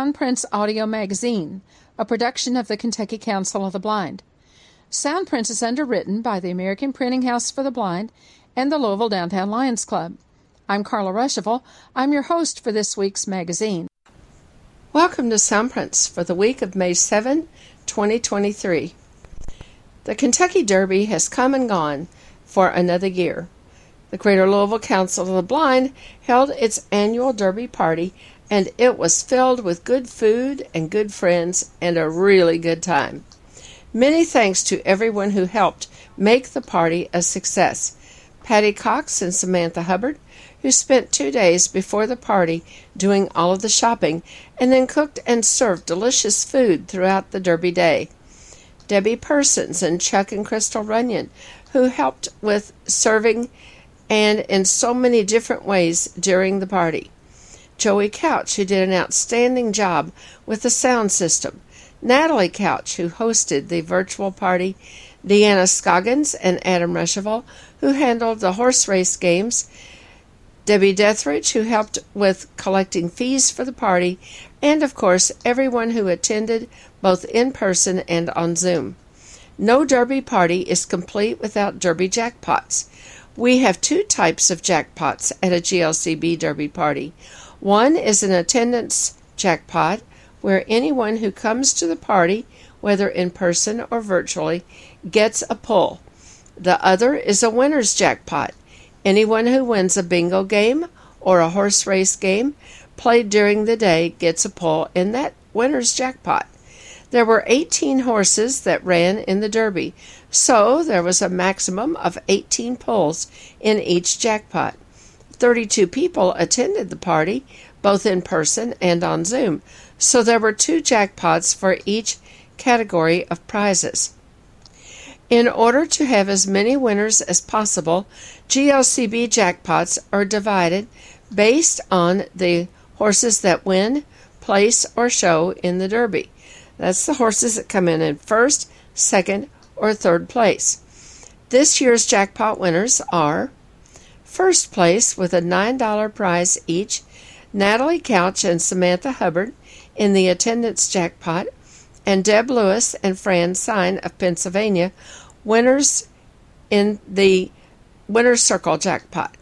Soundprints Audio Magazine, a production of the Kentucky Council of the Blind. Soundprints is underwritten by the American Printing House for the Blind and the Louisville Downtown Lions Club. I'm Carla Ruschival. I'm your host for this week's magazine. Welcome to Soundprints for the week of May 7, 2023. The Kentucky Derby has come and gone for another year. The Greater Louisville Council of the Blind held its annual Derby party and it was filled with good food and good friends and a really good time. Many thanks to everyone who helped make the party a success. Patty Cox and Samantha Hubbard, who spent two days before the party doing all of the shopping and then cooked and served delicious food throughout the Derby day. Debbie Persons and Chuck and Crystal Runyon, who helped with serving and in so many different ways during the party. Joey Couch, who did an outstanding job with the sound system, Natalie Couch, who hosted the virtual party, Deanna Scoggins and Adam Ruschival, who handled the horse race games, Debbie Dethridge, who helped with collecting fees for the party, and of course, everyone who attended both in person and on Zoom. No Derby party is complete without Derby jackpots. We have two types of jackpots at a GLCB Derby party. One is an attendance jackpot, where anyone who comes to the party, whether in person or virtually, gets a pull. The other is a winner's jackpot. Anyone who wins a bingo game or a horse race game played during the day gets a pull in that winner's jackpot. There were 18 horses that ran in the Derby, so there was a maximum of 18 pulls in each jackpot. 32 people attended the party, both in person and on Zoom, so there were two jackpots for each category of prizes. In order to have as many winners as possible, GLCB jackpots are divided based on the horses that win, place, or show in the Derby. That's the horses that come in in first, second, or third place. This year's jackpot winners are First place with a $9 prize each, Natalie Couch and Samantha Hubbard in the attendance jackpot, and Deb Lewis and Fran Sign of Pennsylvania, winners in the Winner's Circle jackpot.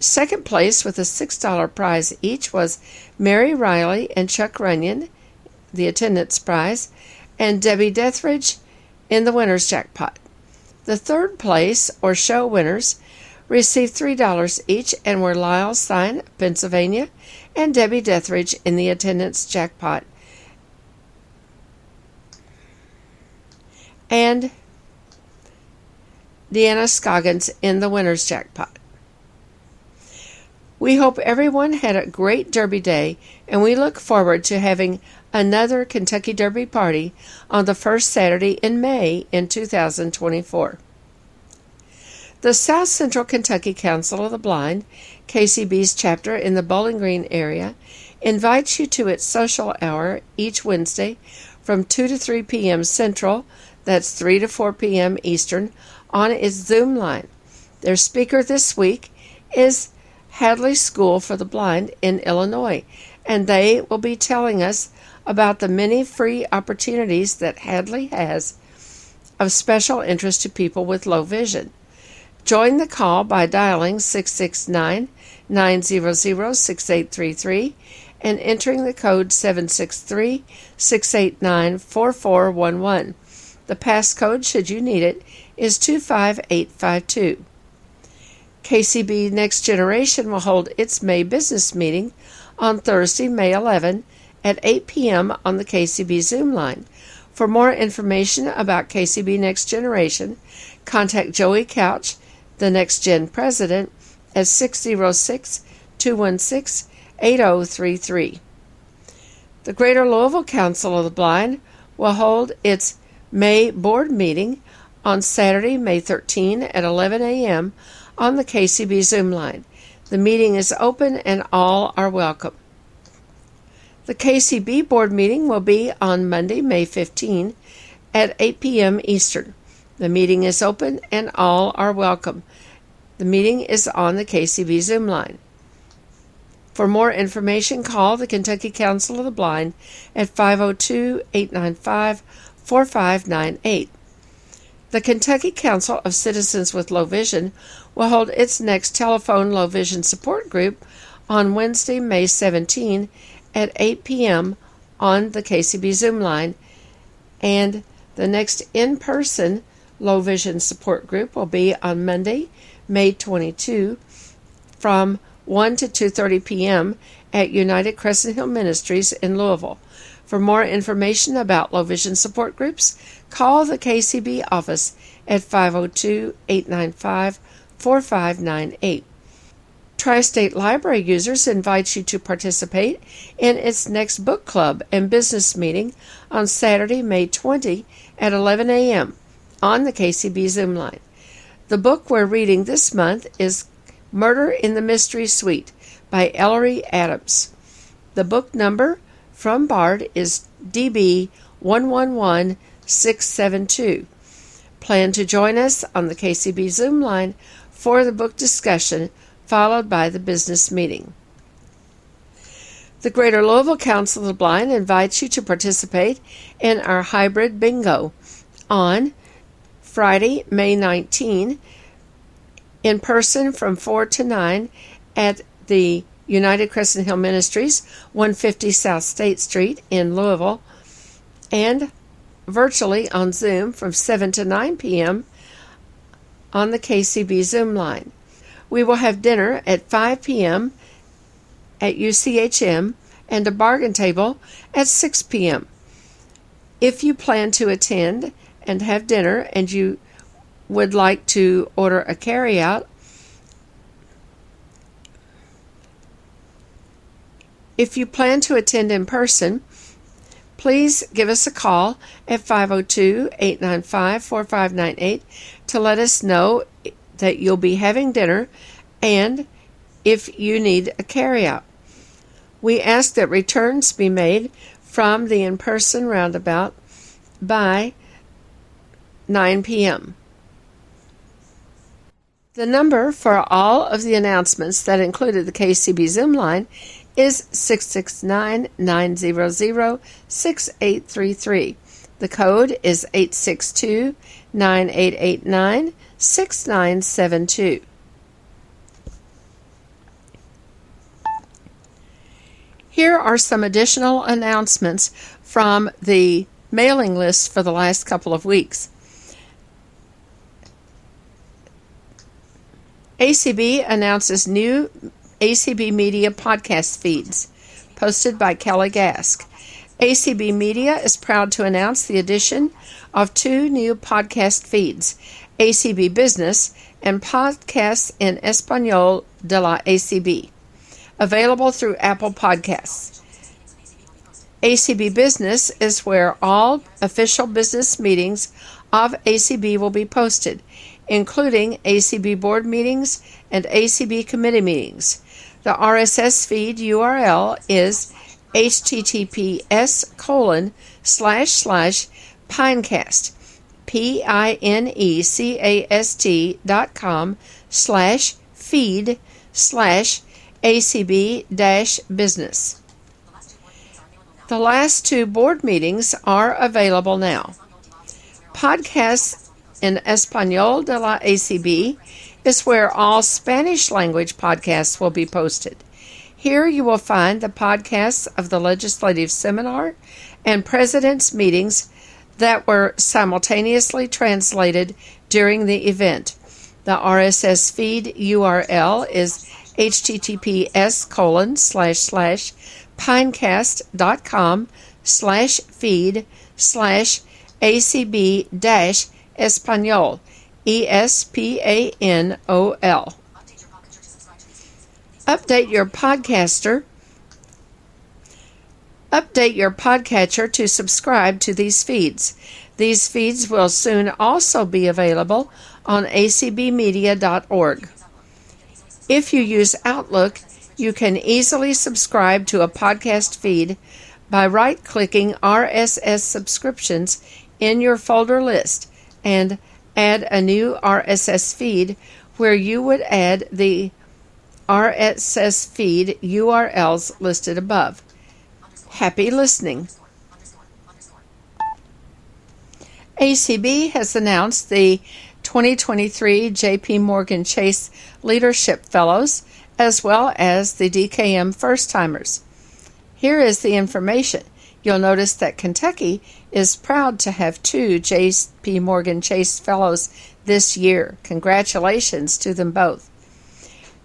Second place with a $6 prize each was Mary Riley and Chuck Runyon, the attendance prize, and Debbie Dethridge in the winner's jackpot. The third place, or show winners, received $3 each and were Lyle Stein, Pennsylvania, and Debbie Dethridge in the attendance jackpot. And Deanna Scoggins in the winner's jackpot. We hope everyone had a great Derby day, and we look forward to having another Kentucky Derby party on the first Saturday in May in 2024. The South Central Kentucky Council of the Blind, KCB's chapter in the Bowling Green area, invites you to its social hour each Wednesday from 2 to 3 p.m. Central, that's 3 to 4 p.m. Eastern, on its Zoom line. Their speaker this week is Hadley School for the Blind in Illinois, and they will be telling us about the many free opportunities that Hadley has of special interest to people with low vision. Join the call by dialing 669 900 6833 and entering the code 763 689 4411. The passcode, should you need it, is 25852. KCB Next Generation will hold its May business meeting on Thursday, May 11 at 8 p.m. on the KCB Zoom line. For more information about KCB Next Generation, contact Joey Couch the Next Gen president at 606 216 8033. The Greater Louisville Council of the Blind will hold its May board meeting on Saturday, May 13 at 11 a.m. on the KCB Zoom line. The meeting is open and all are welcome. The KCB board meeting will be on Monday, May 15 at 8 p.m. Eastern. The meeting is open and all are welcome. The meeting is on the KCB Zoom line. For more information, call the Kentucky Council of the Blind at 502 895 4598. The Kentucky Council of Citizens with Low Vision will hold its next telephone low vision support group on Wednesday, May 17 at 8 p.m. on the KCB Zoom line, and the next in person low vision support group will be on Monday, May 22 from 1 to 2:30 p.m. at United Crescent Hill Ministries in Louisville. For more information about low vision support groups, call the KCB office at 502 895 4598. Tri State Library users invites you to participate in its next book club and business meeting on Saturday, May 20 at 11 a.m. on the KCB Zoom line. The book we're reading this month is Murder in the Mystery Suite by Ellery Adams. The book number from Bard is DB 111672. Plan to join us on the KCB Zoom line for the book discussion, followed by the business meeting. The Greater Louisville Council of the Blind invites you to participate in our hybrid bingo on Friday, May 19, in person from 4 to 9 at the United Crescent Hill Ministries, 150 South State Street in Louisville, and virtually on Zoom from 7 to 9 p.m. on the KCB Zoom line. We will have dinner at 5 p.m. at UCHM and a bargain table at 6 p.m. If you plan to attend and have dinner and you would like to order a carryout, If you plan to attend in person, please give us a call at 502 895 4598 to let us know that you'll be having dinner and if you need a carryout. We ask that returns be made from the in person roundabout by 9 p.m. The number for all of the announcements that included the KCB Zoom line is 669 900 6833. The code is 862 9889 6972. Here are some additional announcements from the mailing list for the last couple of weeks. ACB announces new ACB Media podcast feeds, posted by Kelly Gask. ACB Media is proud to announce the addition of two new podcast feeds ACB Business and Podcasts in Espanol de la ACB, available through Apple Podcasts. ACB Business is where all official business meetings of ACB will be posted, including ACB board meetings and ACB committee meetings. The RSS feed URL is https colon slash slash pinecast p-i-n-e-c-a-s-t dot com slash feed slash acb dash business the last two board meetings are available now podcasts in espanol de la acb is where all Spanish language podcasts will be posted. Here you will find the podcasts of the legislative seminar and president's meetings that were simultaneously translated during the event. The RSS feed URL is https colon slash slash pinecast.com slash feed slash acb dash espanol E S P A N O L. Update your podcaster. Update your podcatcher to subscribe to these feeds. These feeds will soon also be available on acbmedia.org. If you use Outlook, you can easily subscribe to a podcast feed by right clicking RSS subscriptions in your folder list and add a new RSS feed where you would add the RSS feed URLs listed above. Happy listening. ACB has announced the 2023 JP Morgan Chase Leadership Fellows as well as the DKM First Timers. Here is the information. You'll notice that Kentucky is proud to have two JP Morgan Chase Fellows this year. Congratulations to them both.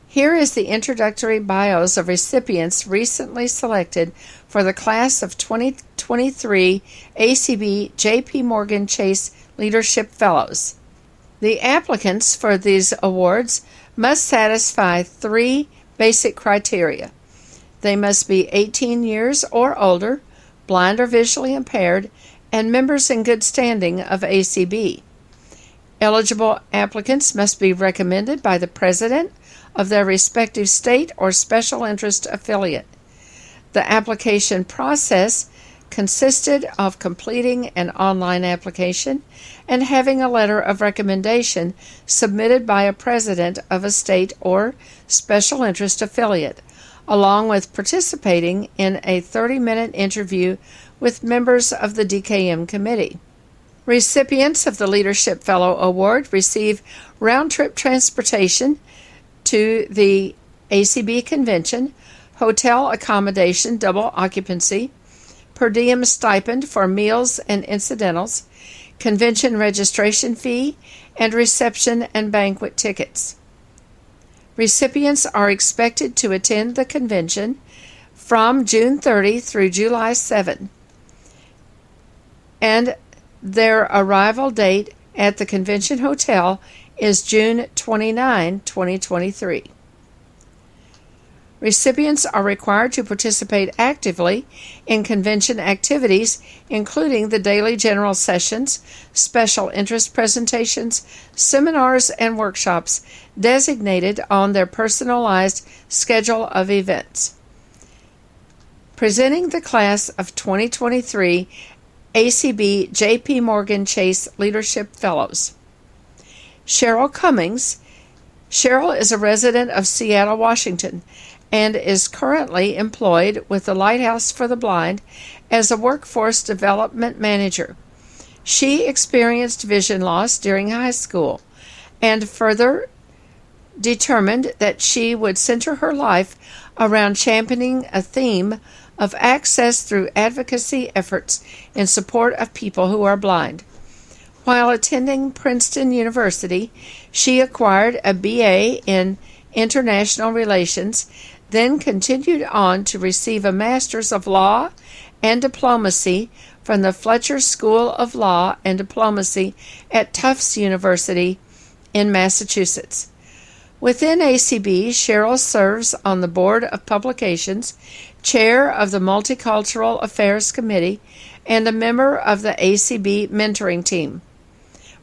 Here is the introductory bios of recipients recently selected for the class of 2023 ACB JP Morgan Chase Leadership Fellows. The applicants for these awards must satisfy three basic criteria. They must be 18 years or older, blind or visually impaired, and members in good standing of ACB. Eligible applicants must be recommended by the president of their respective state or special interest affiliate. The application process consisted of completing an online application and having a letter of recommendation submitted by a president of a state or special interest affiliate along with participating in a 30 minute interview with members of the DKM committee. Recipients of the Leadership Fellow Award receive round trip transportation to the ACB convention, hotel accommodation double occupancy, per diem stipend for meals and incidentals, convention registration fee, and reception and banquet tickets. Recipients are expected to attend the convention from June 30 through July 7, and their arrival date at the convention hotel is June 29, 2023. Recipients are required to participate actively in convention activities, including the daily general sessions, special interest presentations, seminars, and workshops designated on their personalized schedule of events. Presenting the class of 2023 ACB JP Morgan Chase Leadership Fellows. Cheryl Cummings. Cheryl is a resident of Seattle, Washington and is currently employed with the Lighthouse for the Blind as a workforce development manager. She experienced vision loss during high school and further determined that she would center her life around championing a theme of access through advocacy efforts in support of people who are blind. While attending Princeton University, she acquired a BA in International Relations then continued on to receive a Master's of Law and Diplomacy from the Fletcher School of Law and Diplomacy at Tufts University in Massachusetts. Within ACB, Cheryl serves on the Board of Publications, Chair of the Multicultural Affairs Committee, and a member of the ACB Mentoring Team.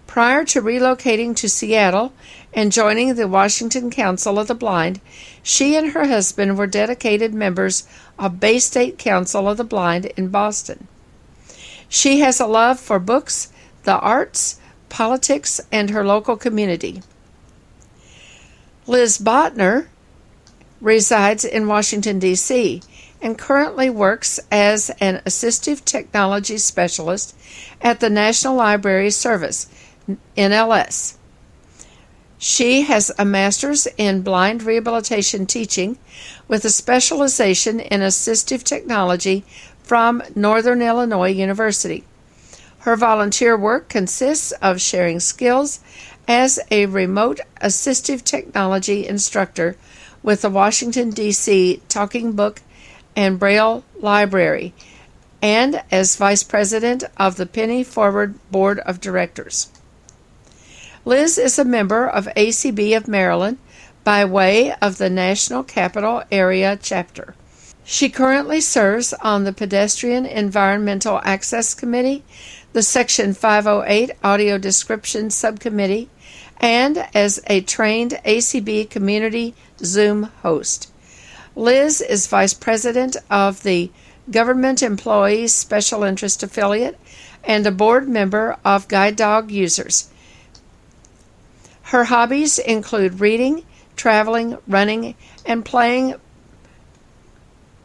Prior to relocating to Seattle and joining the Washington Council of the Blind, she and her husband were dedicated members of Bay State Council of the Blind in Boston. She has a love for books, the arts, politics, and her local community. Liz Botner resides in Washington, D.C., and currently works as an assistive technology specialist at the National Library Service, NLS. She has a master's in blind rehabilitation teaching with a specialization in assistive technology from Northern Illinois University. Her volunteer work consists of sharing skills as a remote assistive technology instructor with the Washington, D.C. Talking Book and Braille Library and as vice president of the Penny Forward Board of Directors. Liz is a member of ACB of Maryland by way of the National Capital Area Chapter. She currently serves on the Pedestrian Environmental Access Committee, the Section 508 Audio Description Subcommittee, and as a trained ACB Community Zoom host. Liz is Vice President of the Government Employees Special Interest Affiliate and a board member of Guide Dog Users. Her hobbies include reading, traveling, running, and playing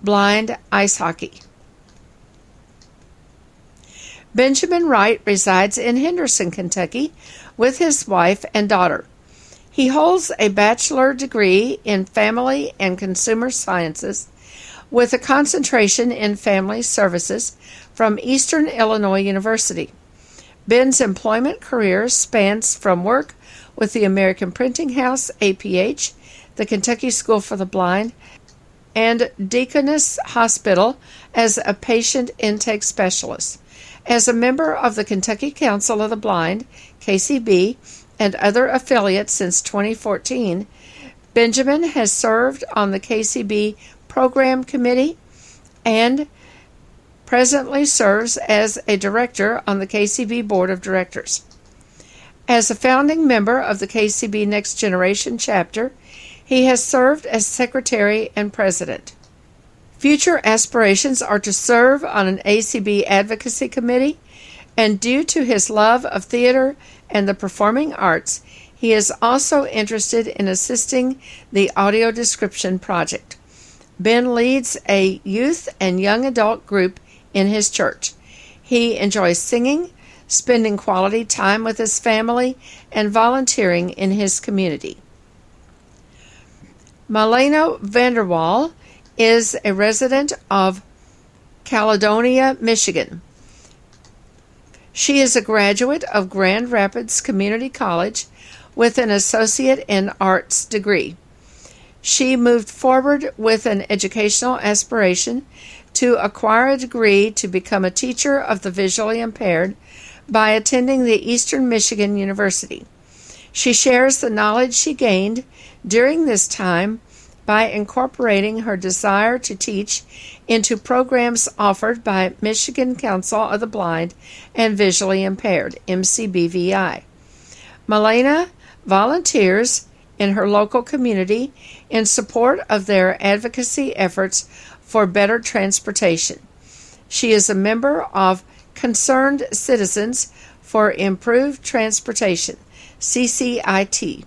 blind ice hockey. Benjamin Wright resides in Henderson, Kentucky, with his wife and daughter. He holds a bachelor degree in family and consumer sciences with a concentration in family services from Eastern Illinois University. Ben's employment career spans from work with the American Printing House, APH, the Kentucky School for the Blind, and Deaconess Hospital as a patient intake specialist. As a member of the Kentucky Council of the Blind, KCB, and other affiliates since 2014, Benjamin has served on the KCB Program Committee and presently serves as a director on the KCB Board of Directors. As a founding member of the KCB Next Generation chapter, he has served as secretary and president. Future aspirations are to serve on an ACB advocacy committee, and due to his love of theater and the performing arts, he is also interested in assisting the audio description project. Ben leads a youth and young adult group in his church. He enjoys singing, spending quality time with his family, and volunteering in his community. Malena Vanderwall is a resident of Caledonia, Michigan. She is a graduate of Grand Rapids Community College with an associate in arts degree. She moved forward with an educational aspiration to acquire a degree to become a teacher of the visually impaired by attending the Eastern Michigan University. She shares the knowledge she gained during this time by incorporating her desire to teach into programs offered by Michigan Council of the Blind and Visually Impaired, MCBVI. Malena volunteers in her local community in support of their advocacy efforts for better transportation. She is a member of Concerned Citizens for Improved Transportation, CCIT.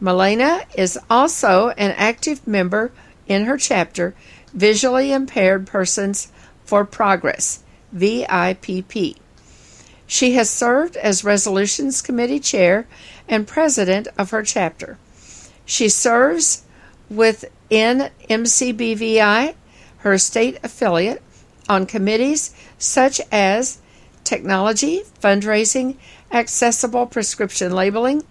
Malena is also an active member in her chapter, Visually Impaired Persons for Progress, VIPP. She has served as Resolutions Committee Chair and President of her chapter. She serves within MCBVI, her state affiliate, on committees such as technology, fundraising, accessible prescription labeling,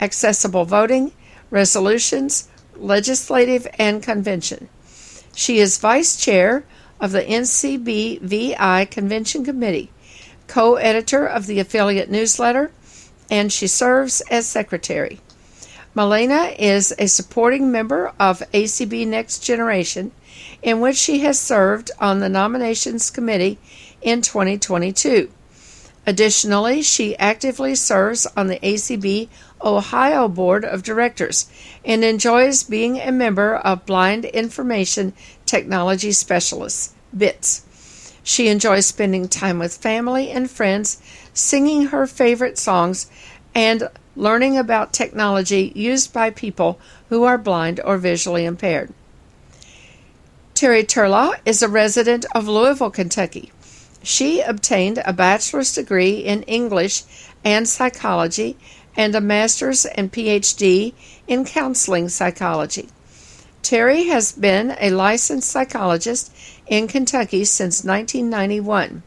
accessible voting, resolutions, legislative, and convention. She is vice chair of the MCBVI Convention Committee, co editor of the affiliate newsletter, and she serves as secretary. Malena is a supporting member of ACB Next Generation, in which she has served on the nominations committee in 2022. Additionally, she actively serves on the ACB Ohio Board of Directors and enjoys being a member of Blind Information Technology Specialists, BITS. She enjoys spending time with family and friends, singing her favorite songs, and learning about technology used by people who are blind or visually impaired. Terry Turlaw is a resident of Louisville, Kentucky. She obtained a bachelor's degree in English and psychology and a master's and PhD in counseling psychology. Terry has been a licensed psychologist in Kentucky since 1991.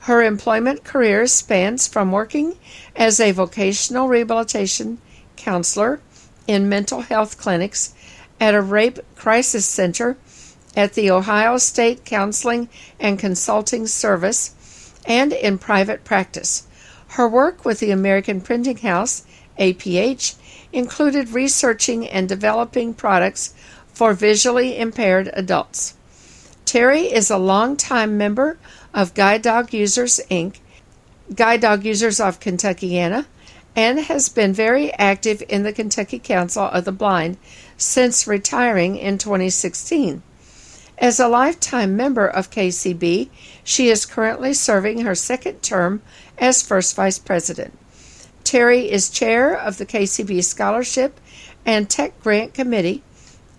Her employment career spans from working as a vocational rehabilitation counselor in mental health clinics, at a rape crisis center, at the Ohio State Counseling and Consulting Service, and in private practice. Her work with the American Printing House, APH, included researching and developing products for visually impaired adults. Terry is a longtime member of Guide Dog Users Inc., Guide Dog Users of Kentuckiana, and has been very active in the Kentucky Council of the Blind since retiring in 2016. As a lifetime member of KCB, she is currently serving her second term as first vice president. Terry is chair of the KCB Scholarship and Tech Grant Committee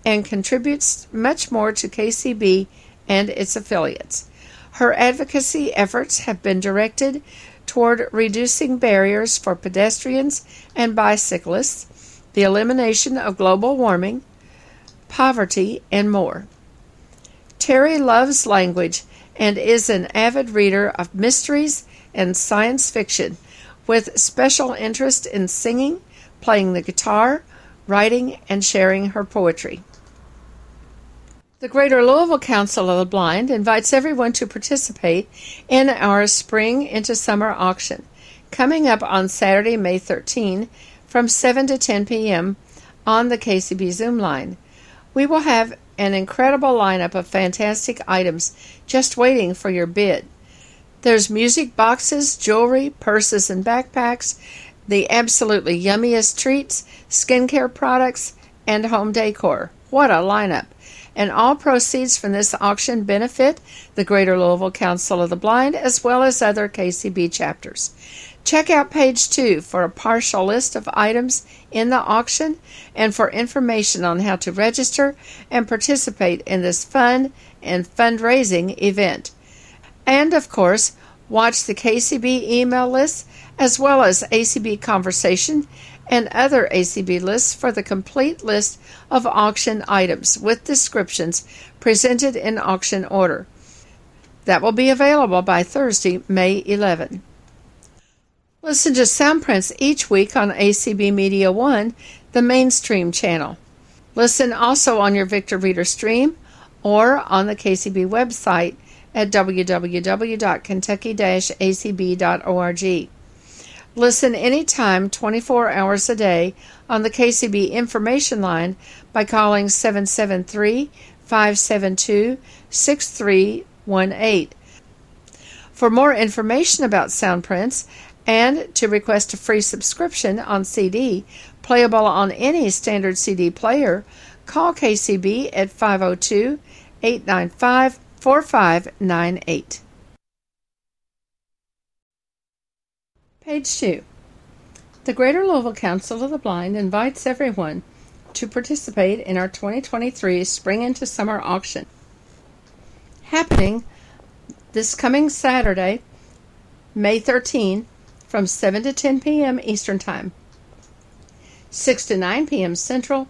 and contributes much more to KCB and its affiliates. Her advocacy efforts have been directed toward reducing barriers for pedestrians and bicyclists, the elimination of global warming, poverty, and more. Terry loves language and is an avid reader of mysteries and science fiction with special interest in singing, playing the guitar, writing, and sharing her poetry. The Greater Louisville Council of the Blind invites everyone to participate in our spring into summer auction coming up on Saturday, May 13 from 7 to 10 p.m. on the KCB Zoom line. We will have an incredible lineup of fantastic items just waiting for your bid. There's music boxes, jewelry, purses, and backpacks, the absolutely yummiest treats, skincare products, and home decor. What a lineup! And all proceeds from this auction benefit the Greater Louisville Council of the Blind as well as other KCB chapters. Check out page two for a partial list of items in the auction and for information on how to register and participate in this fun and fundraising event. And of course, watch the KCB email list as well as ACB Conversation and other ACB lists for the complete list of auction items with descriptions presented in auction order. That will be available by Thursday, May 11. Listen to Soundprints each week on ACB Media 1, the mainstream channel. Listen also on your Victor Reader stream or on the KCB website at www.kentucky-acb.org. Listen anytime, 24 hours a day, on the KCB information line by calling 773 572 6318. For more information about Soundprints and to request a free subscription on CD, playable on any standard CD player, call KCB at 502 895 4598. Page 2. The Greater Louisville Council of the Blind invites everyone to participate in our 2023 Spring into Summer auction. Happening this coming Saturday, May 13, from 7 to 10 p.m. Eastern Time, 6 to 9 p.m. Central,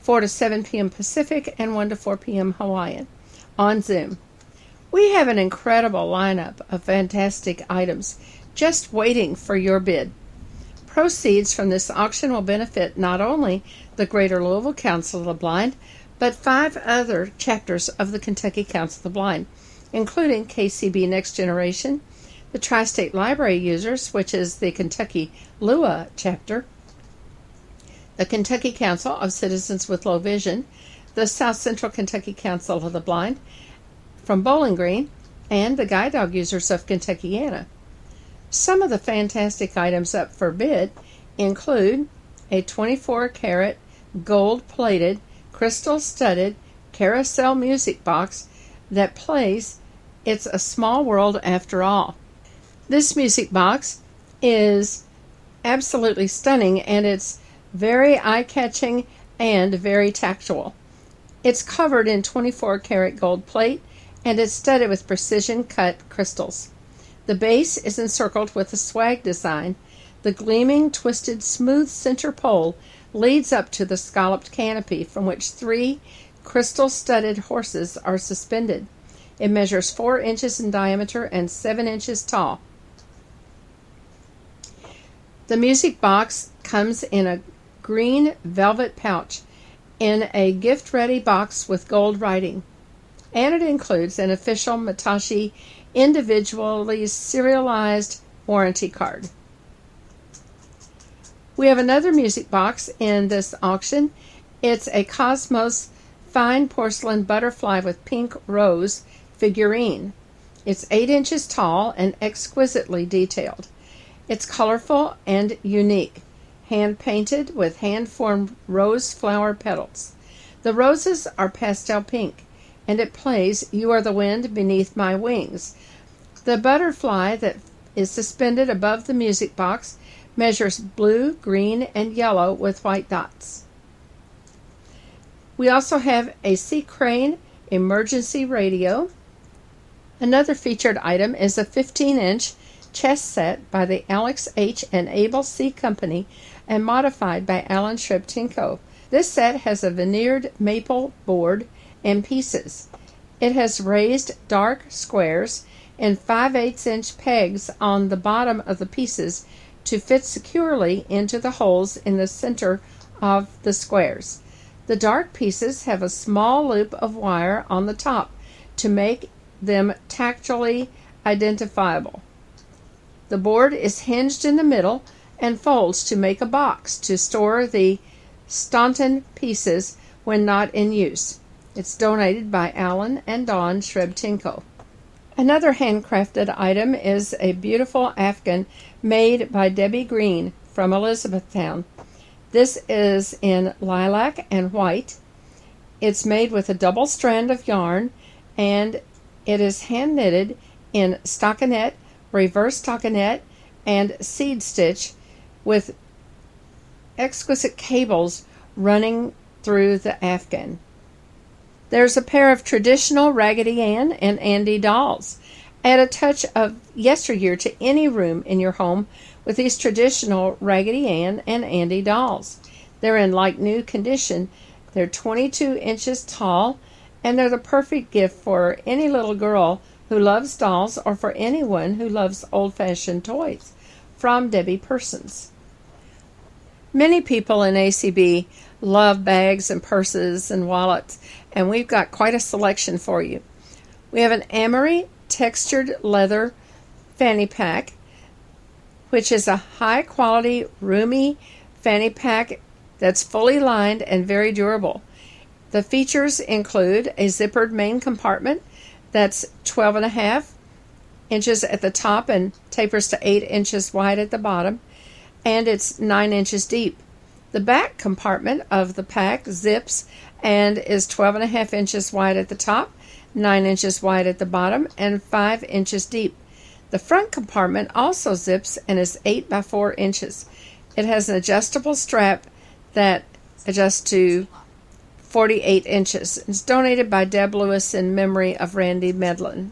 4 to 7 p.m. Pacific, and 1 to 4 p.m. Hawaiian on Zoom. We have an incredible lineup of fantastic items just waiting for your bid. Proceeds from this auction will benefit not only the Greater Louisville Council of the Blind, but five other chapters of the Kentucky Council of the Blind, including KCB Next Generation, the Tri State Library Users, which is the Kentucky LUA chapter, the Kentucky Council of Citizens with Low Vision, the South Central Kentucky Council of the Blind from Bowling Green, and the Guide Dog Users of Kentuckiana. Some of the fantastic items up for bid include a 24 karat gold plated, crystal studded carousel music box that plays It's a Small World After All. This music box is absolutely stunning and it's very eye catching and very tactile. It's covered in 24 karat gold plate and it's studded with precision cut crystals. The base is encircled with a swag design. The gleaming, twisted, smooth center pole leads up to the scalloped canopy from which three crystal studded horses are suspended. It measures 4 inches in diameter and 7 inches tall. The music box comes in a green velvet pouch in a gift ready box with gold writing, and it includes an official Matashi individually serialized warranty card. We have another music box in this auction. It's a Cosmos fine porcelain butterfly with pink rose figurine. It's 8 inches tall and exquisitely detailed. It's colorful and unique, hand painted with hand formed rose flower petals. The roses are pastel pink, and it plays You Are the Wind Beneath My Wings the butterfly that is suspended above the music box measures blue, green, and yellow with white dots. We also have a C. Crane emergency radio. Another featured item is a 15 inch chess set by the Alex H. and Abel C. Company and modified by Alan Shrubtenko. This set has a veneered maple board and pieces. It has raised dark squares and 5 8 inch pegs on the bottom of the pieces to fit securely into the holes in the center of the squares. The dark pieces have a small loop of wire on the top to make them tactually identifiable. The board is hinged in the middle and folds to make a box to store the Staunton pieces when not in use. It's donated by Alan and Dawn Shrubtenko. Another handcrafted item is a beautiful Afghan made by Debbie Green from Elizabethtown. This is in lilac and white. It's made with a double strand of yarn and it is hand knitted in stockinette, reverse stockinette, and seed stitch with exquisite cables running through the afghan. There's a pair of traditional Raggedy Ann and Andy dolls. Add a touch of yesteryear to any room in your home with these traditional Raggedy Ann and Andy dolls. They're in like new condition. They're 22 inches tall and they're the perfect gift for any little girl who loves dolls or for anyone who loves old fashioned toys. From Debbie Persons. Many people in ACB love bags and purses and wallets, and we've got quite a selection for you. We have an Amory textured leather fanny pack, which is a high quality, roomy fanny pack that's fully lined and very durable. The features include a zippered main compartment that's 12 and a half inches at the top and tapers to 8 inches wide at the bottom, and it's 9 inches deep. The back compartment of the pack zips and is 12 and a half inches wide at the top, 9 inches wide at the bottom, and 5 inches deep. The front compartment also zips and is 8 by 4 inches. It has an adjustable strap that adjusts to 48 inches. It's donated by Deb Lewis in memory of Randy Medlin.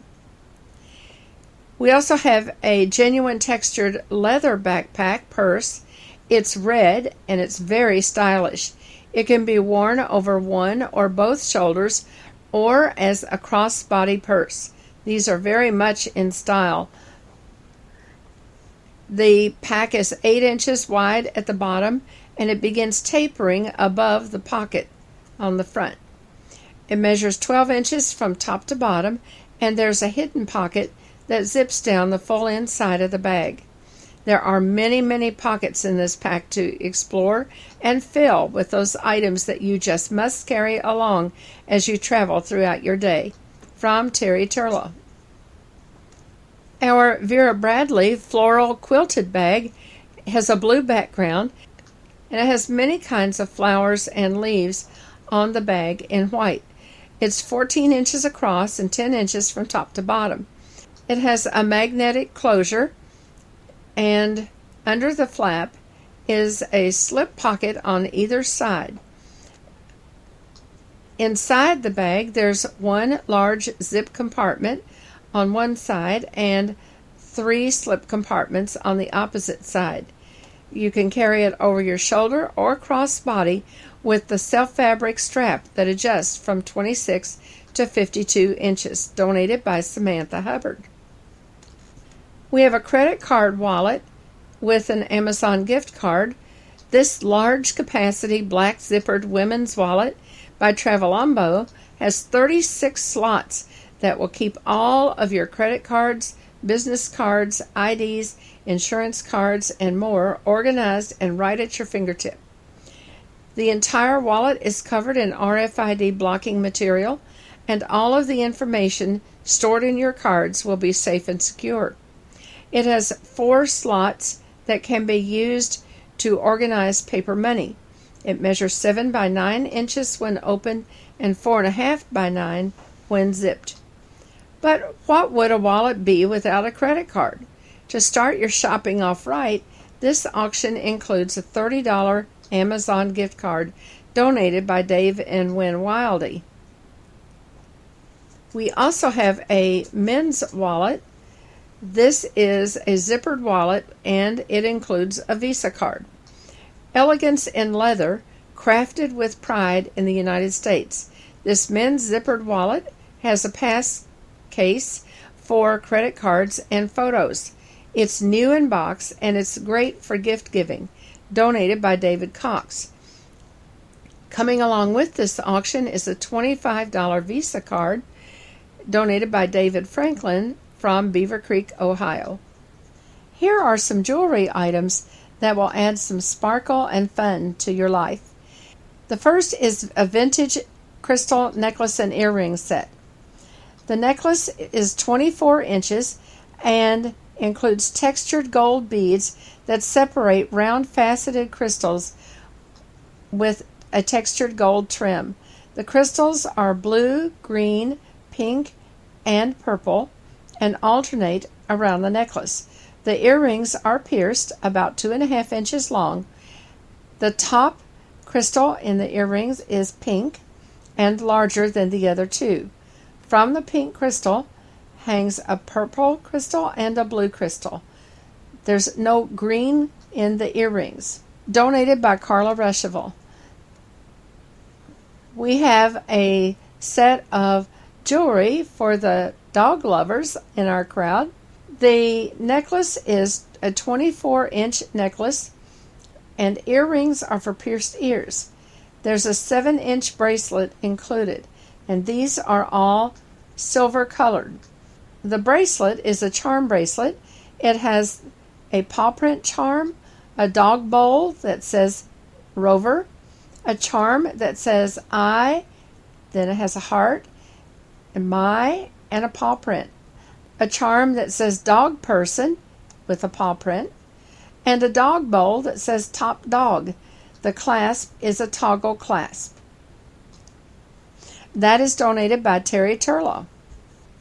We also have a genuine textured leather backpack purse it's red and it's very stylish. It can be worn over one or both shoulders or as a crossbody purse. These are very much in style. The pack is 8 inches wide at the bottom and it begins tapering above the pocket on the front. It measures 12 inches from top to bottom and there's a hidden pocket that zips down the full inside of the bag. There are many, many pockets in this pack to explore and fill with those items that you just must carry along as you travel throughout your day. From Terry Turlow. Our Vera Bradley floral quilted bag has a blue background and it has many kinds of flowers and leaves on the bag in white. It's 14 inches across and 10 inches from top to bottom. It has a magnetic closure and under the flap is a slip pocket on either side. Inside the bag, there's one large zip compartment on one side and three slip compartments on the opposite side. You can carry it over your shoulder or cross body with the self fabric strap that adjusts from 26 to 52 inches, donated by Samantha Hubbard. We have a credit card wallet with an Amazon gift card. This large capacity black zippered women's wallet by Travelambo has 36 slots that will keep all of your credit cards, business cards, IDs, insurance cards, and more organized and right at your fingertip. The entire wallet is covered in RFID blocking material, and all of the information stored in your cards will be safe and secure. It has four slots that can be used to organize paper money. It measures 7 by 9 inches when open and 4.5 by 9 when zipped. But what would a wallet be without a credit card? To start your shopping off right, this auction includes a $30 Amazon gift card donated by Dave and Win Wildy. We also have a men's wallet. This is a zippered wallet and it includes a Visa card. Elegance in leather, crafted with pride in the United States. This men's zippered wallet has a pass case for credit cards and photos. It's new in box and it's great for gift giving. Donated by David Cox. Coming along with this auction is a $25 Visa card donated by David Franklin from Beaver Creek, Ohio. Here are some jewelry items that will add some sparkle and fun to your life. The first is a vintage crystal necklace and earring set. The necklace is 24 inches and includes textured gold beads that separate round faceted crystals with a textured gold trim. The crystals are blue, green, pink, and purple and alternate around the necklace. The earrings are pierced about two and a half inches long. The top crystal in the earrings is pink and larger than the other two. From the pink crystal hangs a purple crystal and a blue crystal. There's no green in the earrings. Donated by Carla Ruschival. We have a set of jewelry for the dog lovers in our crowd. The necklace is a 24 inch necklace, and earrings are for pierced ears. There's a 7 inch bracelet included, and these are all silver colored. The bracelet is a charm bracelet. It has a paw print charm, a dog bowl that says Rover, a charm that says I, then it has a heart, and my, and a paw print a charm that says dog person with a paw print, and a dog bowl that says top dog. The clasp is a toggle clasp. That is donated by Terry Turlow.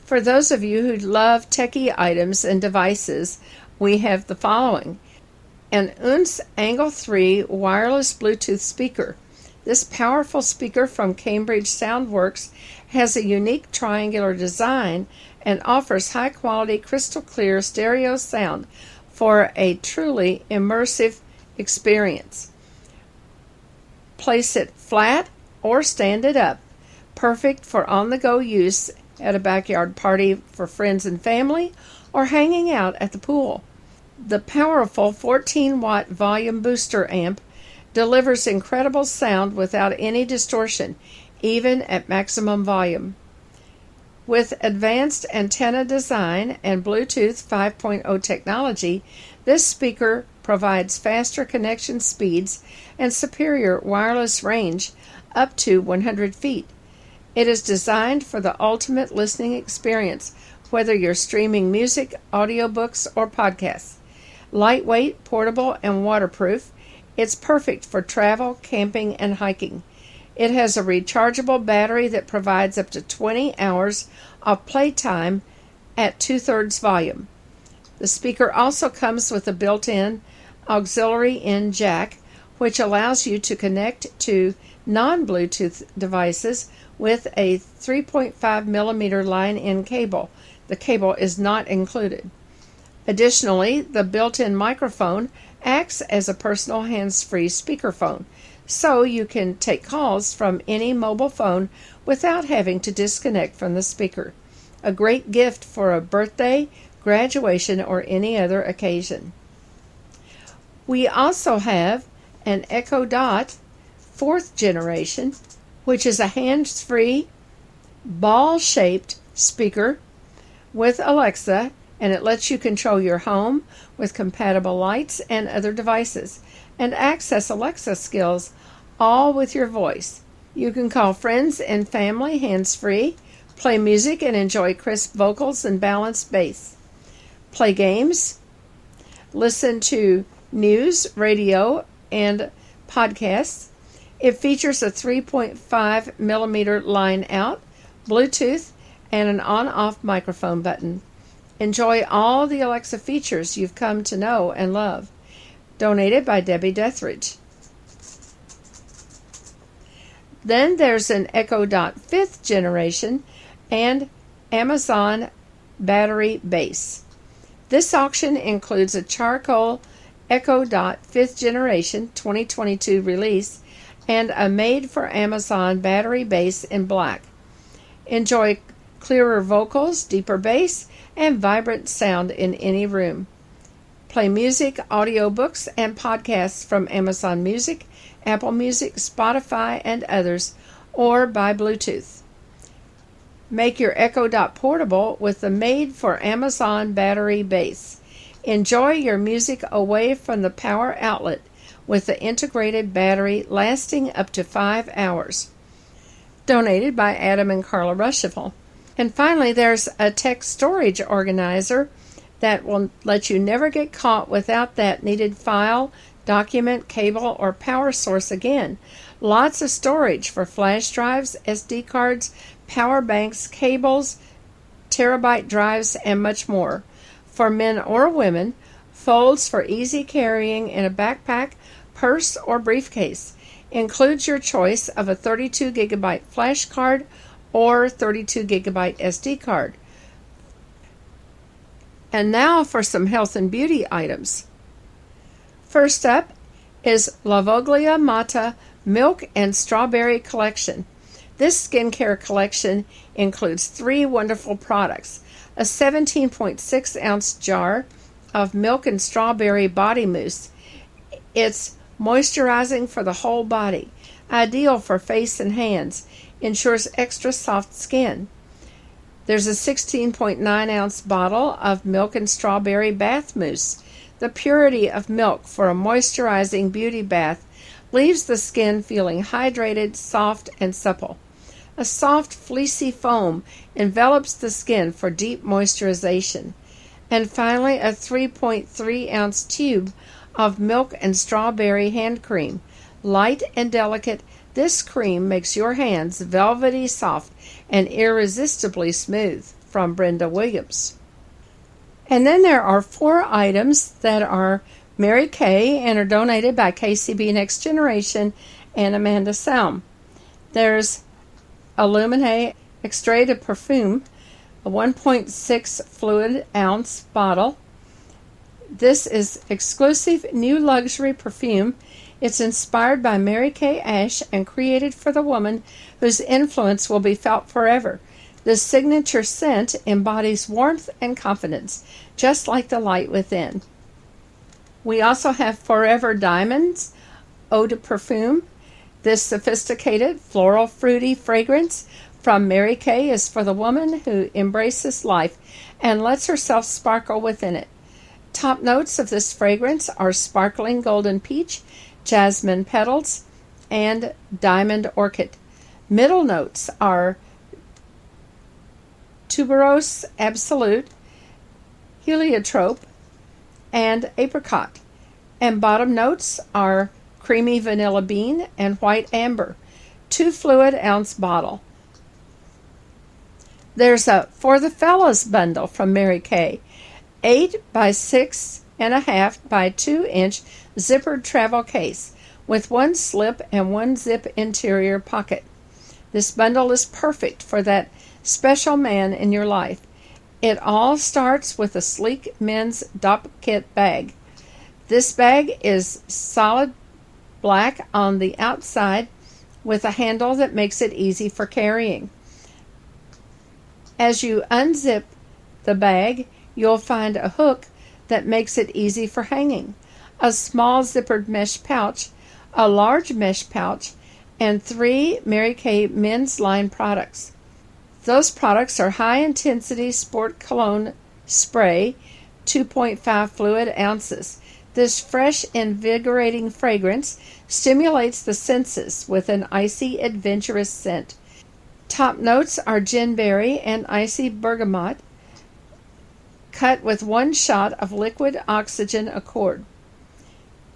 For those of you who love techie items and devices, we have the following an Oontz Angle 3 wireless Bluetooth speaker. This powerful speaker from Cambridge Soundworks has a unique triangular design and offers high quality, crystal clear stereo sound for a truly immersive experience. Place it flat or stand it up, perfect for on the go use at a backyard party for friends and family or hanging out at the pool. The powerful 14 watt volume booster amp delivers incredible sound without any distortion, even at maximum volume. With advanced antenna design and Bluetooth 5.0 technology, this speaker provides faster connection speeds and superior wireless range up to 100 feet. It is designed for the ultimate listening experience, whether you're streaming music, audiobooks, or podcasts. Lightweight, portable, and waterproof, it's perfect for travel, camping, and hiking. It has a rechargeable battery that provides up to 20 hours of playtime at two thirds volume. The speaker also comes with a built in auxiliary in jack, which allows you to connect to non Bluetooth devices with a 3.5 millimeter line in cable. The cable is not included. Additionally, the built in microphone acts as a personal hands free speakerphone so you can take calls from any mobile phone without having to disconnect from the speaker. A great gift for a birthday, graduation, or any other occasion. We also have an Echo Dot fourth generation, which is a hands free, ball shaped speaker with Alexa, and it lets you control your home with compatible lights and other devices and access Alexa skills all with your voice. You can call friends and family hands free, play music and enjoy crisp vocals and balanced bass, play games, listen to news, radio, and podcasts. It features a 3.5 millimeter line out, Bluetooth, and an on off microphone button. Enjoy all the Alexa features you've come to know and love. Donated by Debbie Dethridge. Then there's an Echo Dot fifth generation and Amazon battery base. This auction includes a charcoal Echo Dot fifth generation 2022 release and a made for Amazon battery base in black. Enjoy clearer vocals, deeper bass, and vibrant sound in any room. Play music, audiobooks, and podcasts from Amazon Music, Apple Music, Spotify, and others, or by Bluetooth. Make your Echo Dot portable with the made for Amazon battery base. Enjoy your music away from the power outlet with the integrated battery lasting up to five hours. Donated by Adam and Carla Ruschival. And finally, there's a text storage organizer that will let you never get caught without that needed file, document, cable, or power source again. Lots of storage for flash drives, SD cards, power banks, cables, terabyte drives, and much more. For men or women, folds for easy carrying in a backpack, purse, or briefcase. Includes your choice of a 32 gigabyte flash card or 32 gigabyte SD card. And now for some health and beauty items. First up is Lavoglia Mata Milk and Strawberry Collection. This skincare collection includes three wonderful products a 17.6 ounce jar of milk and strawberry body mousse. It's moisturizing for the whole body, ideal for face and hands, ensures extra soft skin. There's a 16.9 ounce bottle of milk and strawberry bath mousse. The purity of milk for a moisturizing beauty bath leaves the skin feeling hydrated, soft, and supple. A soft, fleecy foam envelops the skin for deep moisturization. And finally, a 3.3 ounce tube of milk and strawberry hand cream. Light and delicate, this cream makes your hands velvety soft and irresistibly smooth. From Brenda Williams. And then there are four items that are Mary Kay and are donated by KCB Next Generation and Amanda Salm. There's Illumine Extrait de Perfume, a 1.6 fluid ounce bottle. This is exclusive new luxury perfume. It's inspired by Mary Kay Ash and created for the woman whose influence will be felt forever. This signature scent embodies warmth and confidence, just like the light within. We also have Forever Diamonds Eau de Perfume. This sophisticated floral fruity fragrance from Mary Kay is for the woman who embraces life and lets herself sparkle within it. Top notes of this fragrance are sparkling golden peach, jasmine petals, and diamond orchid. Middle notes are tuberose absolute, heliotrope, and apricot. And bottom notes are creamy vanilla bean, and white amber. Two fluid ounce bottle. There's a For the Fellas bundle from Mary Kay. Eight by six and a half by two inch zippered travel case with one slip and one zip interior pocket. This bundle is perfect for that special man in your life. It all starts with a sleek men's Dopp Kit bag. This bag is solid black on the outside with a handle that makes it easy for carrying. As you unzip the bag, you'll find a hook that makes it easy for hanging, a small zippered mesh pouch, a large mesh pouch, and three Mary Kay men's line products. Those products are high intensity sport cologne spray, 2.5 fluid ounces. This fresh, invigorating fragrance stimulates the senses with an icy, adventurous scent. Top notes are gin berry and icy bergamot, cut with one shot of liquid oxygen accord.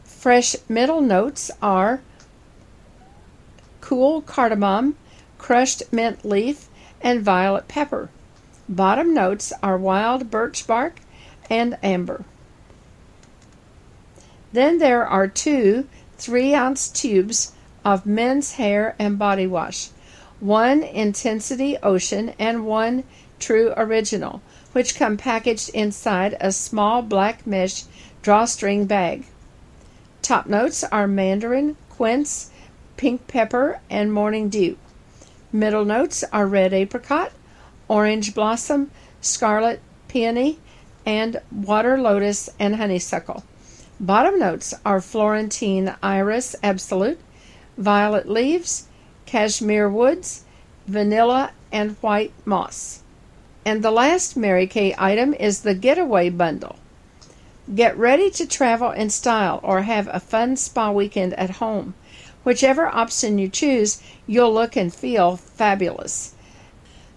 Fresh middle notes are cool cardamom, crushed mint leaf, and violet pepper. Bottom notes are wild birch bark and amber. Then there are two three ounce tubes of men's hair and body wash, one Intensity Ocean, and one True Original, which come packaged inside a small black mesh drawstring bag. Top notes are mandarin, quince, pink pepper, and morning dew. Middle notes are red apricot, orange blossom, scarlet peony, and water lotus and honeysuckle. Bottom notes are Florentine iris absolute, violet leaves, cashmere woods, vanilla, and white moss. And the last Mary Kay item is the Getaway Bundle. Get ready to travel in style or have a fun spa weekend at home. Whichever option you choose, you'll look and feel fabulous.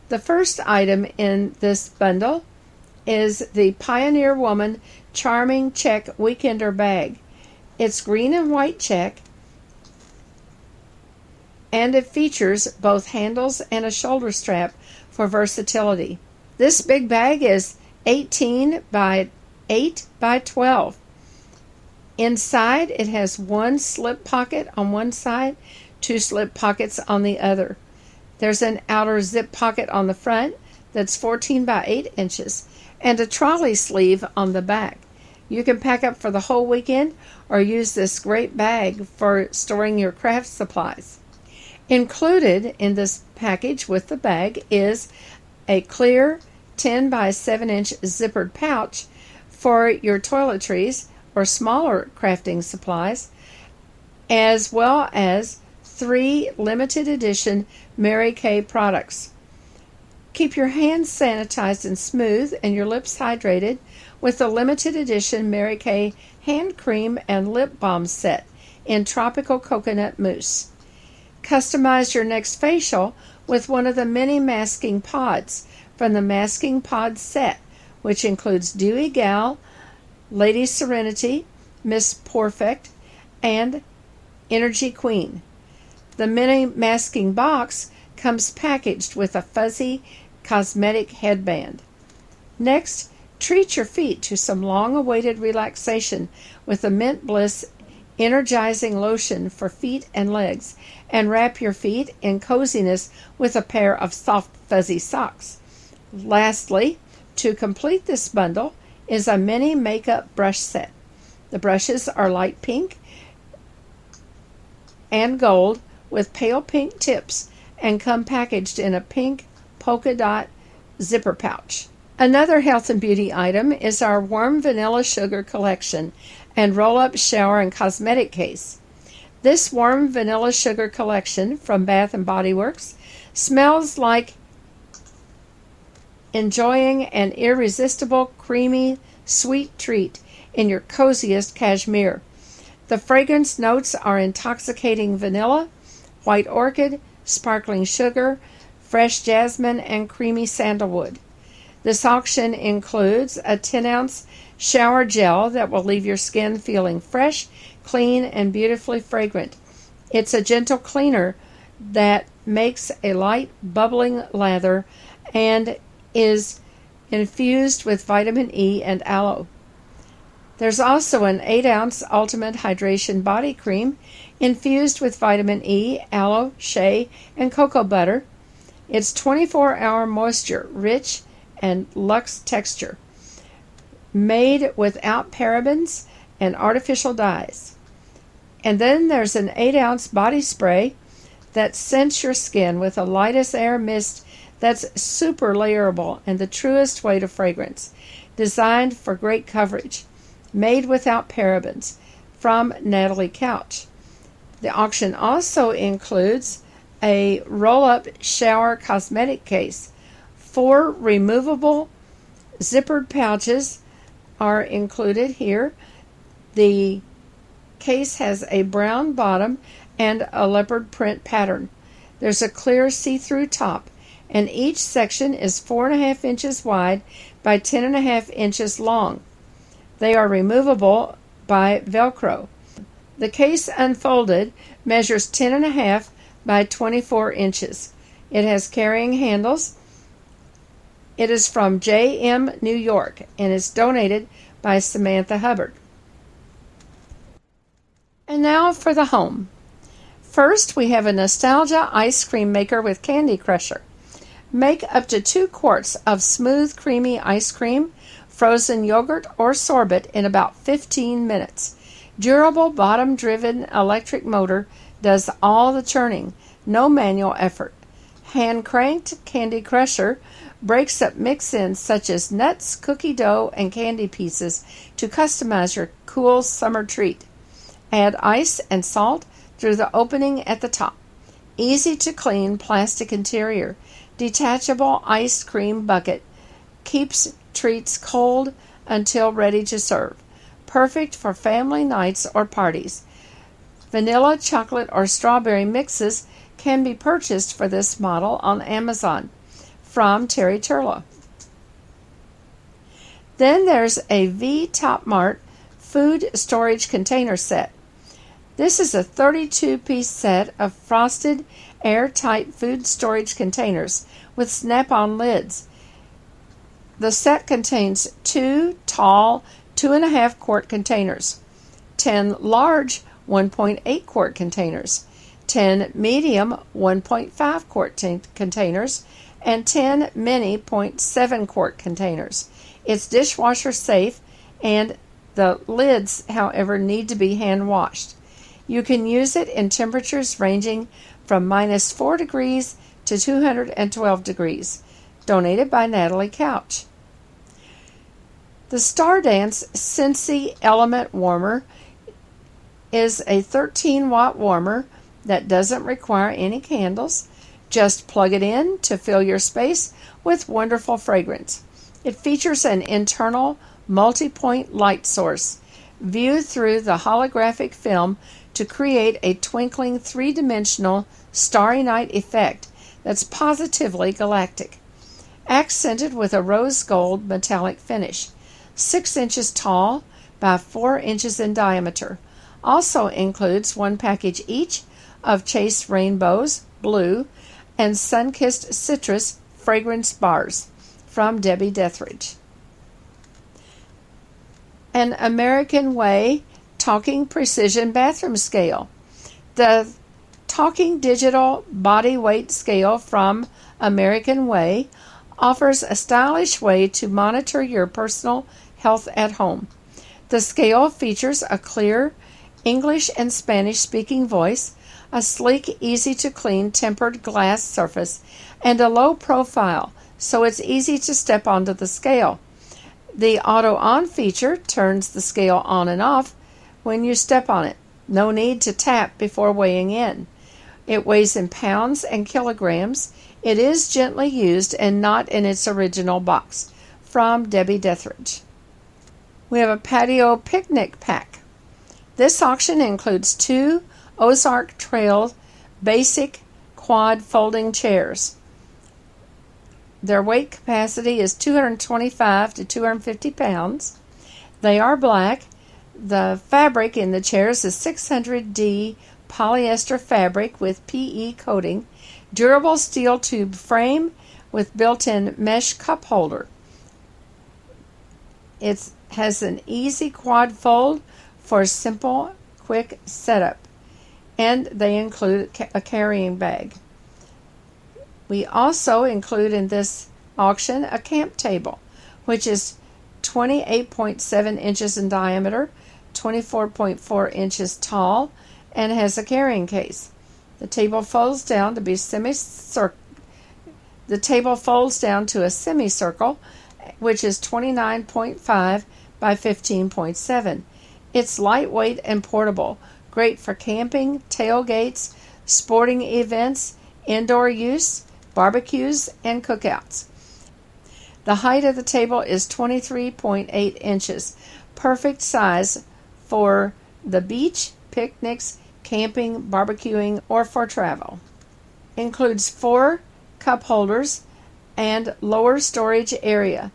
The first item in this bundle is the Pioneer Woman Charming Check Weekender Bag. It's green and white check and it features both handles and a shoulder strap for versatility. This big bag is 18 by 8 by 12. Inside, it has one slip pocket on one side, two slip pockets on the other. There's an outer zip pocket on the front that's 14 by 8 inches and a trolley sleeve on the back. You can pack up for the whole weekend or use this great bag for storing your craft supplies. Included in this package with the bag is a clear 10 by 7 inch zippered pouch for your toiletries or smaller crafting supplies, as well as three limited edition Mary Kay products. Keep your hands sanitized and smooth and your lips hydrated with the limited edition Mary Kay hand cream and lip balm set in tropical coconut mousse. Customize your next facial with one of the many masking pods from the Masking Pod set, which includes Dewy Gal, Lady Serenity, Miss Perfect, and Energy Queen. The mini masking box comes packaged with a fuzzy cosmetic headband. Next, treat your feet to some long awaited relaxation with the Mint Bliss energizing lotion for feet and legs, and wrap your feet in coziness with a pair of soft, fuzzy socks. Lastly, to complete this bundle is a mini makeup brush set. The brushes are light pink and gold with pale pink tips and come packaged in a pink polka dot zipper pouch. Another health and beauty item is our warm vanilla sugar collection and roll up shower and cosmetic case. This warm vanilla sugar collection from Bath and Body Works smells like enjoying an irresistible, creamy, sweet treat in your coziest cashmere. The fragrance notes are intoxicating vanilla, white orchid, sparkling sugar, fresh jasmine, and creamy sandalwood. This auction includes a 10 ounce shower gel that will leave your skin feeling fresh, clean, and beautifully fragrant. It's a gentle cleaner that makes a light bubbling lather and is infused with vitamin E and aloe. There's also an 8 ounce Ultimate Hydration Body Cream infused with vitamin E, aloe, shea, and cocoa butter. It's 24 hour moisture, rich and luxe texture made without parabens and artificial dyes. And then there's an 8 ounce body spray that scents your skin with a lightest air mist that's super layerable and the truest weight of fragrance. Designed for great coverage. Made without parabens. From Natalie Couch. The auction also includes a roll up shower cosmetic case, four removable zippered pouches are included here. The case has a brown bottom and a leopard print pattern. There's a clear see through top, and each section is four and a half inches wide by ten and a half inches long. They are removable by Velcro. The case unfolded measures ten and a half by 24 inches. It has carrying handles it is from J.M. New York and is donated by Samantha Hubbard. And now for the home. First, we have a nostalgia ice cream maker with candy crusher. Make up to two quarts of smooth, creamy ice cream, frozen yogurt, or sorbet in about 15 minutes. Durable bottom driven electric motor does all the churning, no manual effort. Hand cranked candy crusher breaks up mix ins such as nuts, cookie dough, and candy pieces to customize your cool summer treat. Add ice and salt through the opening at the top. Easy to clean plastic interior detachable ice cream bucket keeps treats cold until ready to serve. Perfect for family nights or parties. Vanilla, chocolate, or strawberry mixes can be purchased for this model on Amazon from Terry Turlow. Then there's a Vtopmart food storage container set. This is a 32 piece set of frosted airtight food storage containers with snap on lids. The set contains two tall, two and a half quart containers, 10 large, 1.8 quart containers, 10 medium, 1.5 quart t- containers, and 10 mini 0.7 quart containers. It's dishwasher safe, and the lids, however, need to be hand washed. You can use it in temperatures ranging from minus 4 degrees to 212 degrees. Donated by Natalie Couch. The Stardance Scentsy Element Warmer is a 13 watt warmer that doesn't require any candles. Just plug it in to fill your space with wonderful fragrance. It features an internal multi point light source viewed through the holographic film to create a twinkling three dimensional starry night effect that's positively galactic. Accented with a rose gold metallic finish, 6 inches tall by 4 inches in diameter. Also includes one package each of Chase Rainbows, Blue, and Sunkissed Citrus fragrance bars from Debbie Dethridge. An American Way Talking Precision Bathroom Scale. The Talking Digital Body Weight Scale from American Way offers a stylish way to monitor your personal health at home. The scale features a clear English and Spanish speaking voice, a sleek, easy to clean tempered glass surface, and a low profile, so it's easy to step onto the scale. The auto on feature turns the scale on and off when you step on it. No need to tap before weighing in. It weighs in pounds and kilograms. It is gently used and not in its original box. From Debbie Dethridge. We have a patio picnic pack. This auction includes two Ozark Trail basic quad folding chairs. Their weight capacity is 225 to 250 pounds. They are black the fabric in the chairs is 600D polyester fabric with PE coating, durable steel tube frame with built-in mesh cup holder. It has an easy quad fold for simple, quick setup, and they include a carrying bag. We also include in this auction a camp table, which is 28.7 inches in diameter 24.4 inches tall and has a carrying case. The table folds down to be semicircle. The table folds down to a semicircle, which is 29.5 by 15.7. It's lightweight and portable, great for camping, tailgates, sporting events, indoor use, barbecues, and cookouts. The height of the table is 23.8 inches, perfect size for the beach, picnics, camping, barbecuing, or for travel. Includes four cup holders and lower storage area,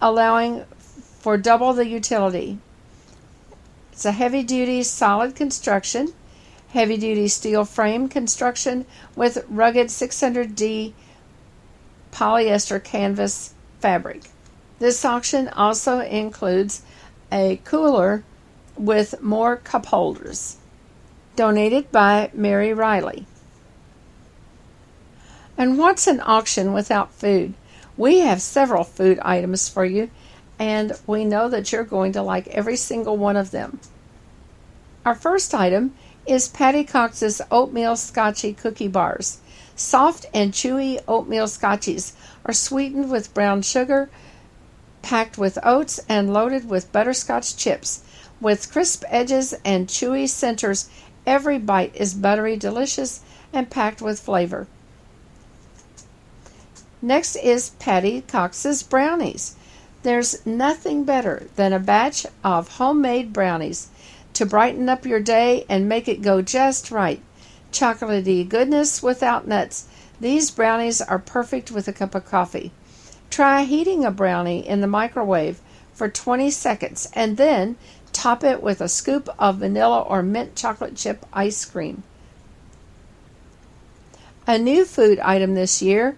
allowing for double the utility. It's a heavy duty solid construction, heavy duty steel frame construction with rugged 600D polyester canvas fabric. This auction also includes a cooler with more cup holders. Donated by Mary Riley. And what's an auction without food? We have several food items for you, and we know that you're going to like every single one of them. Our first item is Patty Cox's Oatmeal Scotchy Cookie Bars. Soft and chewy oatmeal scotchies are sweetened with brown sugar, packed with oats, and loaded with butterscotch chips. With crisp edges and chewy centers, every bite is buttery, delicious, and packed with flavor. Next is Patty Cox's Brownies. There's nothing better than a batch of homemade brownies to brighten up your day and make it go just right. Chocolatey goodness without nuts. These brownies are perfect with a cup of coffee. Try heating a brownie in the microwave for 20 seconds and then top it with a scoop of vanilla or mint chocolate chip ice cream. A new food item this year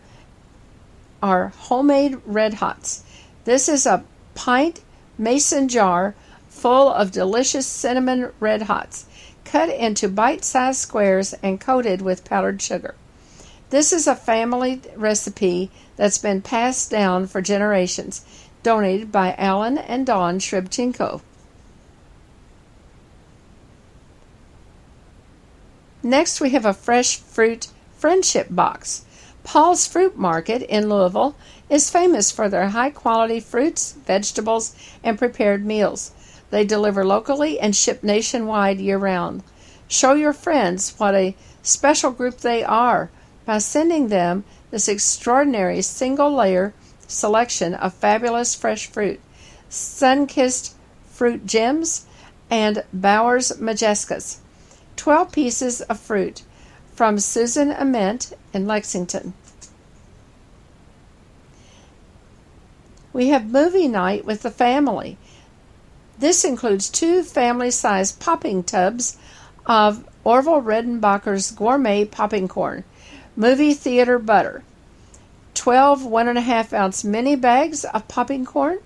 are homemade red hots. This is a pint mason jar full of delicious cinnamon red hots, cut into bite sized squares and coated with powdered sugar. This is a family recipe that's been passed down for generations, donated by Alan and Dawn Shribchenko. Next, we have a fresh fruit friendship box. Paul's Fruit Market in Louisville is famous for their high quality fruits, vegetables, and prepared meals. They deliver locally and ship nationwide year round. Show your friends what a special group they are by sending them this extraordinary single layer selection of fabulous fresh fruit, sun kissed fruit gems, and Bowers Majescas. 12 pieces of fruit from Susan Ament in Lexington. We have movie night with the family. This includes two family sized popping tubs of Orville Redenbacher's gourmet popping corn, movie theater butter, 12 one and a half ounce mini bags of popping corn,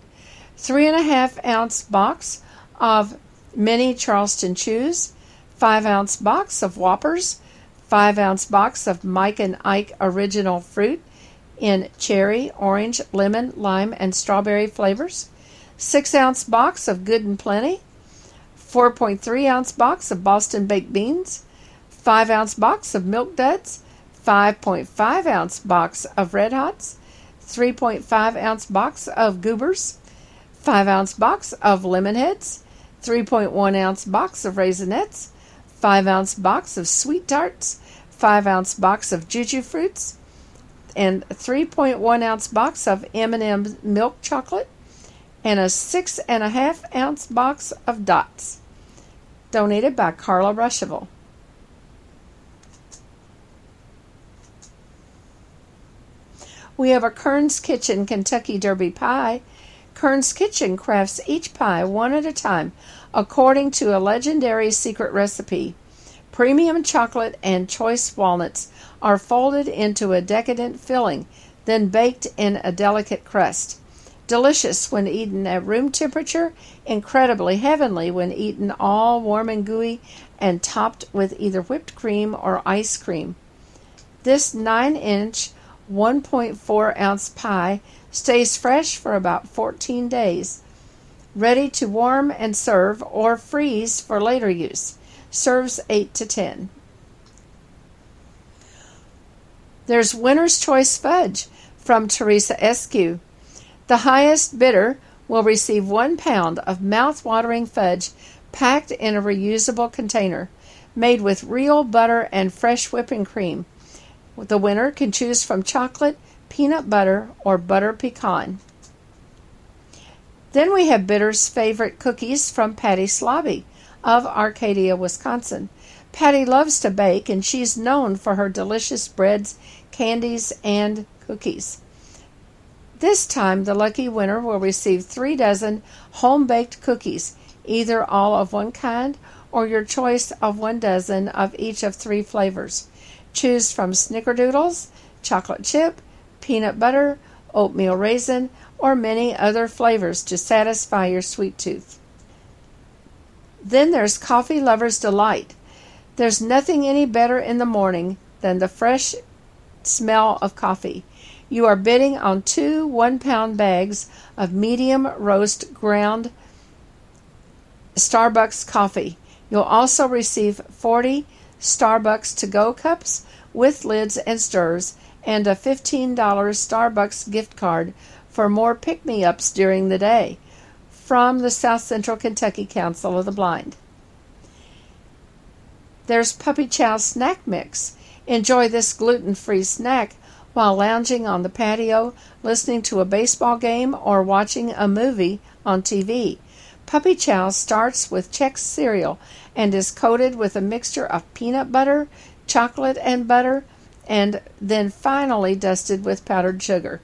three and a half ounce box of mini Charleston chews, five ounce box of Whoppers, five ounce box of Mike and Ike original fruit in cherry, orange, lemon, lime, and strawberry flavors, 6 ounce box of Good and Plenty, 4.3 ounce box of Boston baked beans, 5 ounce box of Milk Duds, 5.5 ounce box of Red Hots, 3.5 ounce box of Goobers, 5 ounce box of Lemon Heads, 3.1 ounce box of Raisinets, 5 ounce box of Sweet Tarts, 5 ounce box of Juju Fruits, and 3.1 ounce box of M&M milk chocolate, and a six and a half ounce box of dots, donated by Carla Ruschival. We have a Kern's Kitchen Kentucky Derby pie. Kern's Kitchen crafts each pie one at a time according to a legendary secret recipe. Premium chocolate and choice walnuts are folded into a decadent filling, then baked in a delicate crust. Delicious when eaten at room temperature, incredibly heavenly when eaten all warm and gooey and topped with either whipped cream or ice cream. This 9 inch, 1.4 ounce pie stays fresh for about 14 days. Ready to warm and serve or freeze for later use. Serves 8 to 10. There's Winner's Choice Fudge from Teresa Eskew. The highest bidder will receive one pound of mouth-watering fudge packed in a reusable container, made with real butter and fresh whipping cream. The winner can choose from chocolate, peanut butter, or butter pecan. Then we have Bitter's favorite cookies from Patty Slobby of Arcadia, Wisconsin. Patty loves to bake and she's known for her delicious breads, candies, and cookies. This time, the lucky winner will receive three dozen home baked cookies, either all of one kind or your choice of one dozen of each of three flavors. Choose from snickerdoodles, chocolate chip, peanut butter, oatmeal raisin, or many other flavors to satisfy your sweet tooth. Then there's Coffee Lover's Delight. There's nothing any better in the morning than the fresh smell of coffee. You are bidding on two one pound bags of medium roast ground Starbucks coffee. You'll also receive 40 Starbucks to go cups with lids and stirs and a $15 Starbucks gift card for more pick me ups during the day from the South Central Kentucky Council of the Blind. There's Puppy Chow Snack Mix. Enjoy this gluten free snack while lounging on the patio, listening to a baseball game, or watching a movie on TV. Puppy Chow starts with Chex cereal and is coated with a mixture of peanut butter, chocolate, and butter, and then finally dusted with powdered sugar.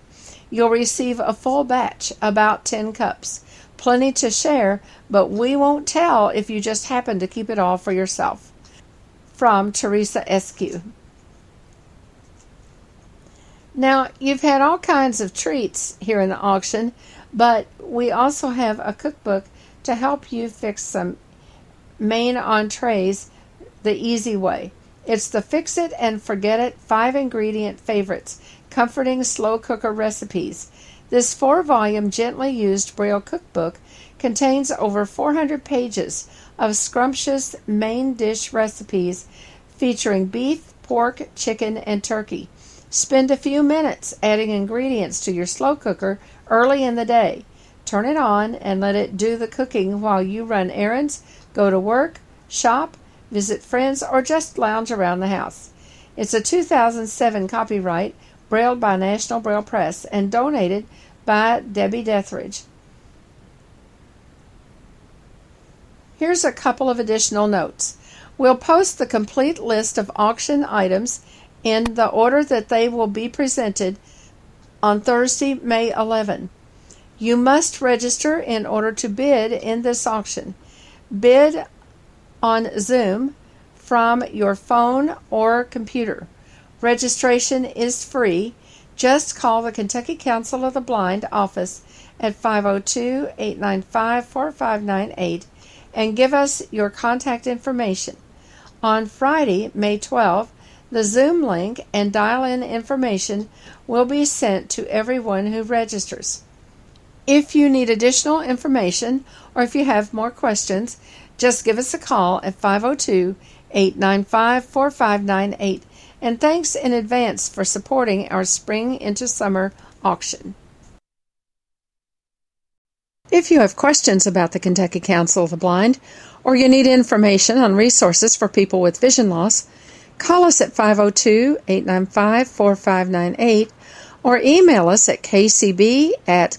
You'll receive a full batch, about 10 cups. Plenty to share, but we won't tell if you just happen to keep it all for yourself. From Teresa Eskew. Now, you've had all kinds of treats here in the auction, but we also have a cookbook to help you fix some main entrees the easy way. It's the Fix It and Forget It five ingredient favorites, comforting slow cooker recipes. This four volume, gently used Braille cookbook contains over 400 pages of scrumptious main dish recipes featuring beef, pork, chicken, and turkey. Spend a few minutes adding ingredients to your slow cooker early in the day. Turn it on and let it do the cooking while you run errands, go to work, shop, visit friends, or just lounge around the house. It's a 2007 copyright, brailled by National Braille Press, and donated by Debbie Dethridge. Here's a couple of additional notes. We'll post the complete list of auction items in the order that they will be presented on Thursday, May 11. You must register in order to bid in this auction. Bid on Zoom from your phone or computer. Registration is free. Just call the Kentucky Council of the Blind office at 502 895 4598 and give us your contact information. On Friday, May 12, the Zoom link and dial in information will be sent to everyone who registers. If you need additional information or if you have more questions, just give us a call at 502 895 4598. And thanks in advance for supporting our Spring into Summer auction. If you have questions about the Kentucky Council of the Blind or you need information on resources for people with vision loss, call us at 502 895 4598 or email us at kcb at